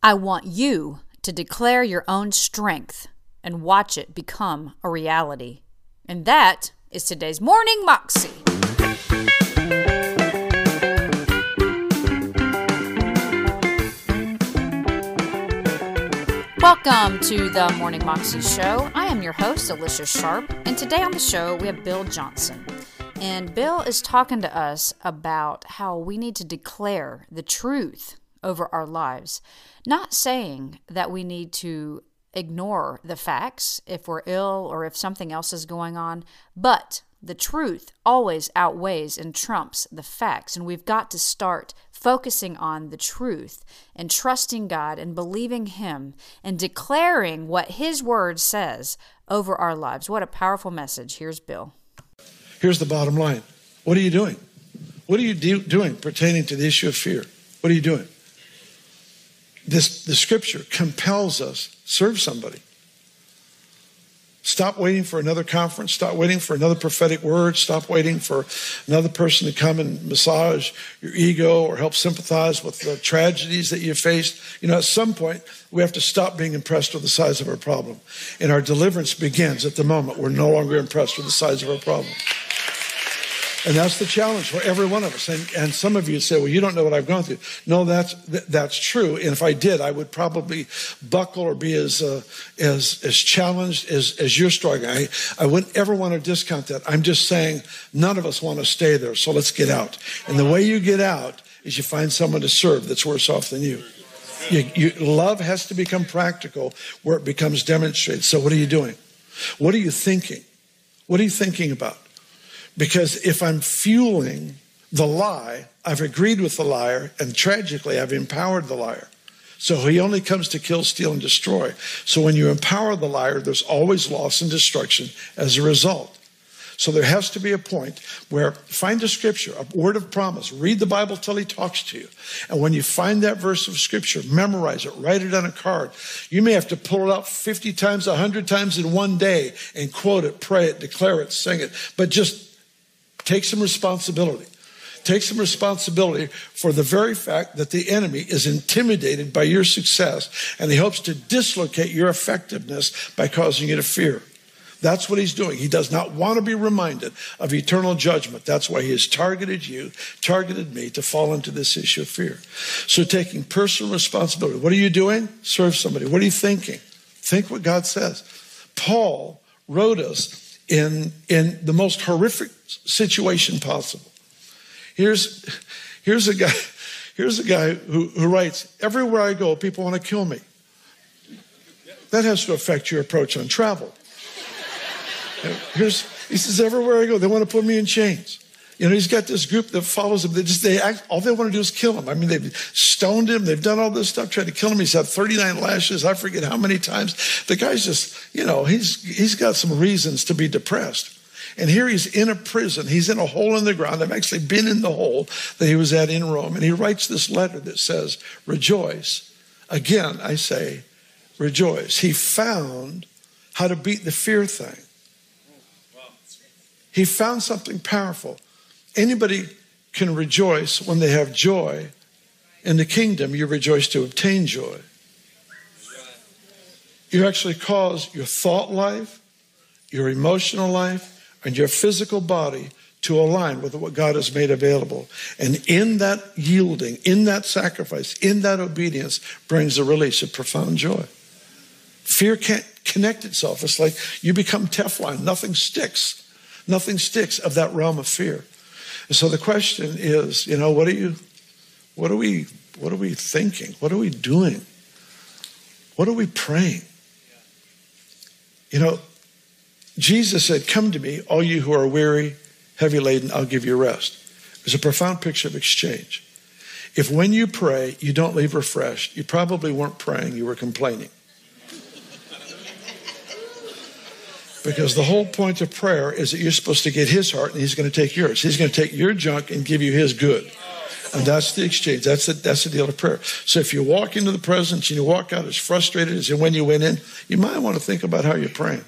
I want you to declare your own strength and watch it become a reality. And that is today's Morning Moxie. Welcome to the Morning Moxie Show. I am your host, Alicia Sharp, and today on the show we have Bill Johnson. And Bill is talking to us about how we need to declare the truth over our lives. Not saying that we need to ignore the facts if we're ill or if something else is going on, but the truth always outweighs and trumps the facts. And we've got to start focusing on the truth and trusting God and believing Him and declaring what His Word says over our lives. What a powerful message. Here's Bill. Here's the bottom line What are you doing? What are you do- doing pertaining to the issue of fear? What are you doing? This, the scripture compels us serve somebody. Stop waiting for another conference. Stop waiting for another prophetic word. Stop waiting for another person to come and massage your ego or help sympathize with the tragedies that you faced. You know, at some point, we have to stop being impressed with the size of our problem. And our deliverance begins at the moment we're no longer impressed with the size of our problem. And that's the challenge for every one of us. And, and some of you say, well, you don't know what I've gone through. No, that's, that's true. And if I did, I would probably buckle or be as, uh, as, as challenged as, as you're struggling. I, I wouldn't ever want to discount that. I'm just saying none of us want to stay there. So let's get out. And the way you get out is you find someone to serve that's worse off than you. You, you. Love has to become practical where it becomes demonstrated. So what are you doing? What are you thinking? What are you thinking about? Because if I'm fueling the lie, I've agreed with the liar, and tragically, I've empowered the liar. So he only comes to kill, steal, and destroy. So when you empower the liar, there's always loss and destruction as a result. So there has to be a point where find a scripture, a word of promise, read the Bible till he talks to you. And when you find that verse of scripture, memorize it, write it on a card. You may have to pull it out 50 times, 100 times in one day and quote it, pray it, declare it, sing it. But just Take some responsibility. Take some responsibility for the very fact that the enemy is intimidated by your success and he hopes to dislocate your effectiveness by causing you to fear. That's what he's doing. He does not want to be reminded of eternal judgment. That's why he has targeted you, targeted me to fall into this issue of fear. So taking personal responsibility. What are you doing? Serve somebody. What are you thinking? Think what God says. Paul wrote us in, in the most horrific situation possible. Here's, here's a guy, here's a guy who, who writes, everywhere I go, people want to kill me. That has to affect your approach on travel. Here's, he says, everywhere I go, they want to put me in chains. You know, he's got this group that follows him. They just, they act, all they want to do is kill him. I mean, they've stoned him. They've done all this stuff, tried to kill him. He's had 39 lashes. I forget how many times. The guy's just, you know, he's, he's got some reasons to be depressed. And here he's in a prison. He's in a hole in the ground. I've actually been in the hole that he was at in Rome. And he writes this letter that says, rejoice. Again, I say, rejoice. He found how to beat the fear thing. He found something powerful. Anybody can rejoice when they have joy. In the kingdom, you rejoice to obtain joy. You actually cause your thought life, your emotional life, and your physical body to align with what God has made available. And in that yielding, in that sacrifice, in that obedience brings a release of profound joy. Fear can't connect itself. It's like you become Teflon. Nothing sticks. Nothing sticks of that realm of fear. And so the question is, you know, what are you, what are we, what are we thinking? What are we doing? What are we praying? You know, Jesus said, Come to me, all you who are weary, heavy laden, I'll give you rest. It's a profound picture of exchange. If when you pray, you don't leave refreshed, you probably weren't praying, you were complaining. Because the whole point of prayer is that you're supposed to get his heart and he's going to take yours. He's going to take your junk and give you his good. And that's the exchange. That's the, that's the deal of prayer. So if you walk into the presence and you walk out as frustrated as when you went in, you might want to think about how you're praying.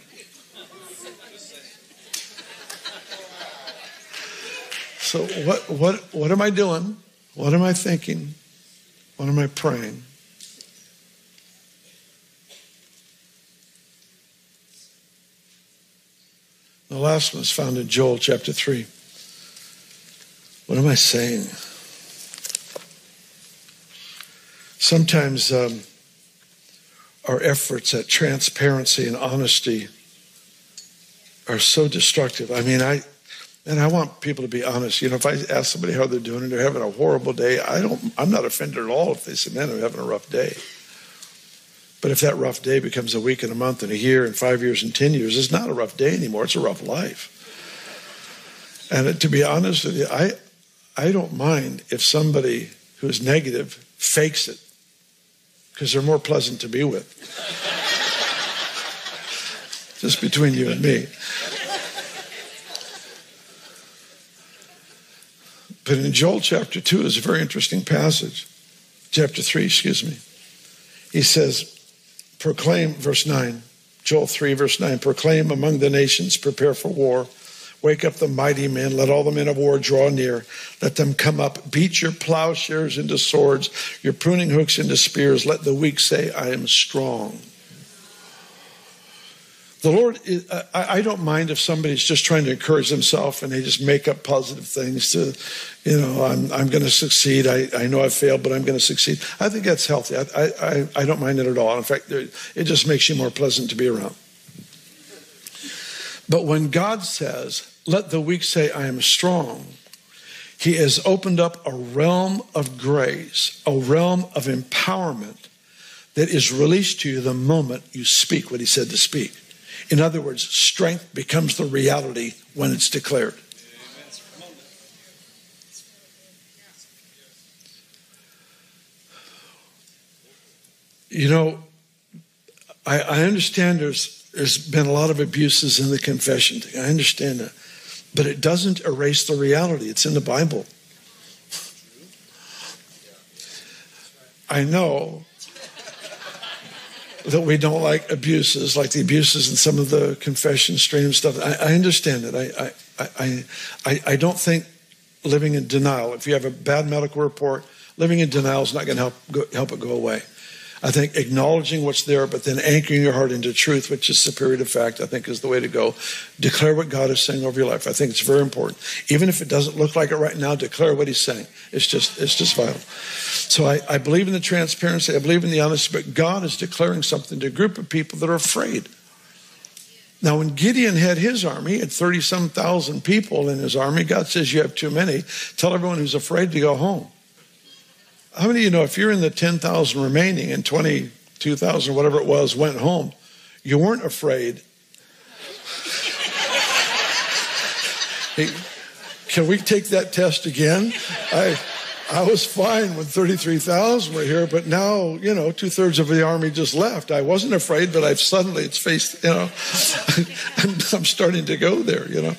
So what what what am I doing? What am I thinking? What am I praying? The last one is found in Joel chapter 3. What am I saying? Sometimes um, our efforts at transparency and honesty are so destructive. I mean, I, and I want people to be honest. You know, if I ask somebody how they're doing and they're having a horrible day, I don't. I'm not offended at all if they say, "Man, I'm having a rough day." But if that rough day becomes a week and a month and a year and five years and ten years, it's not a rough day anymore. It's a rough life. And to be honest with you, I I don't mind if somebody who's negative fakes it because they're more pleasant to be with. Just between you and me. But in Joel chapter 2 is a very interesting passage. Chapter 3, excuse me. He says, proclaim, verse 9, Joel 3, verse 9, proclaim among the nations, prepare for war. Wake up the mighty men. Let all the men of war draw near. Let them come up. Beat your plowshares into swords, your pruning hooks into spears. Let the weak say, I am strong. The Lord, I don't mind if somebody's just trying to encourage themselves and they just make up positive things to, you know, I'm, I'm going to succeed. I, I know I've failed, but I'm going to succeed. I think that's healthy. I, I, I don't mind it at all. In fact, it just makes you more pleasant to be around. But when God says, let the weak say, I am strong, He has opened up a realm of grace, a realm of empowerment that is released to you the moment you speak what He said to speak. In other words, strength becomes the reality when it's declared. You know, I, I, understand there's there's been a lot of abuses in the confession. I understand that. But it doesn't erase the reality. It's in the Bible. I know that we don't like abuses, like the abuses in some of the confession stream stuff. I, I understand it. I, I, I, I don't think living in denial, if you have a bad medical report, living in denial is not going to help, help it go away. I think acknowledging what's there, but then anchoring your heart into truth, which is superior to fact, I think is the way to go. Declare what God is saying over your life. I think it's very important. Even if it doesn't look like it right now, declare what He's saying. It's just, it's just vital. So I, I believe in the transparency. I believe in the honesty, but God is declaring something to a group of people that are afraid. Now, when Gideon had his army, he had 30 some thousand people in his army. God says, You have too many. Tell everyone who's afraid to go home. How many of you know if you're in the 10,000 remaining and 22,000, whatever it was, went home, you weren't afraid? hey, can we take that test again? I, I was fine when 33,000 were here, but now, you know, two thirds of the army just left. I wasn't afraid, but I've suddenly, it's faced, you know, I'm, I'm starting to go there, you know.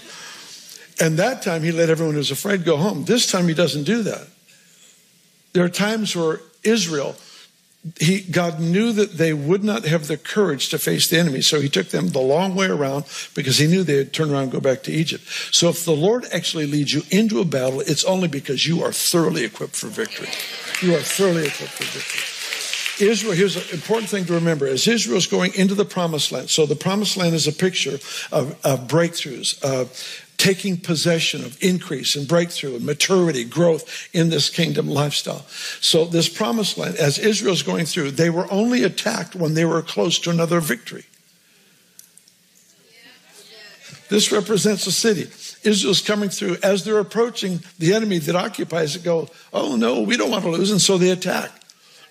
And that time he let everyone who's afraid go home. This time he doesn't do that. There are times where Israel, he, God knew that they would not have the courage to face the enemy, so he took them the long way around because he knew they'd turn around and go back to Egypt. So if the Lord actually leads you into a battle, it's only because you are thoroughly equipped for victory. You are thoroughly equipped for victory. Israel, here's an important thing to remember as Israel's going into the promised land. So the promised land is a picture of, of breakthroughs, taking possession of increase and breakthrough and maturity, growth in this kingdom lifestyle. So, this promised land, as Israel's going through, they were only attacked when they were close to another victory. This represents a city. Israel's coming through. As they're approaching the enemy that occupies it, go, oh no, we don't want to lose. And so they attack.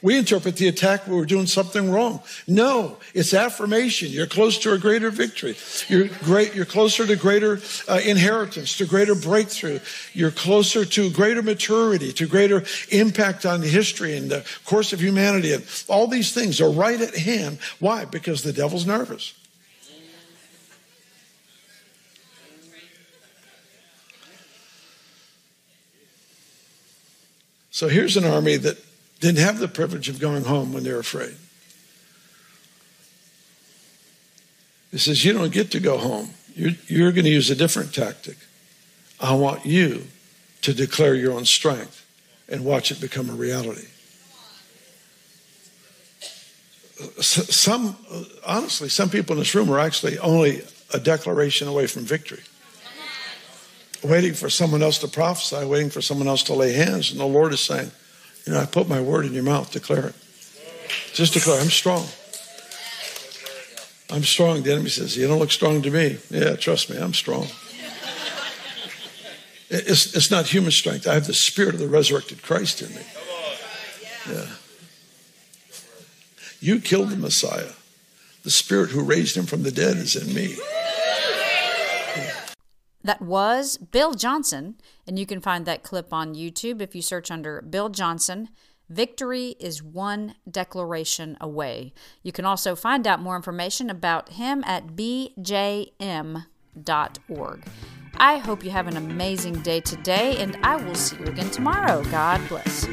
We interpret the attack we're doing something wrong. No, it's affirmation. You're close to a greater victory. You're great. You're closer to greater uh, inheritance, to greater breakthrough. You're closer to greater maturity, to greater impact on history and the course of humanity. And all these things are right at hand. Why? Because the devil's nervous. So here's an army that didn't have the privilege of going home when they're afraid. He says, You don't get to go home. You're, you're going to use a different tactic. I want you to declare your own strength and watch it become a reality. Some, honestly, some people in this room are actually only a declaration away from victory. Waiting for someone else to prophesy, waiting for someone else to lay hands. And the Lord is saying, You know, I put my word in your mouth, declare it. Just declare, I'm strong. I'm strong. The enemy says, You don't look strong to me. Yeah, trust me, I'm strong. It's, it's not human strength. I have the spirit of the resurrected Christ in me. Yeah. You killed the Messiah. The spirit who raised him from the dead is in me. That was Bill Johnson, and you can find that clip on YouTube if you search under Bill Johnson. Victory is one declaration away. You can also find out more information about him at bjm.org. I hope you have an amazing day today, and I will see you again tomorrow. God bless.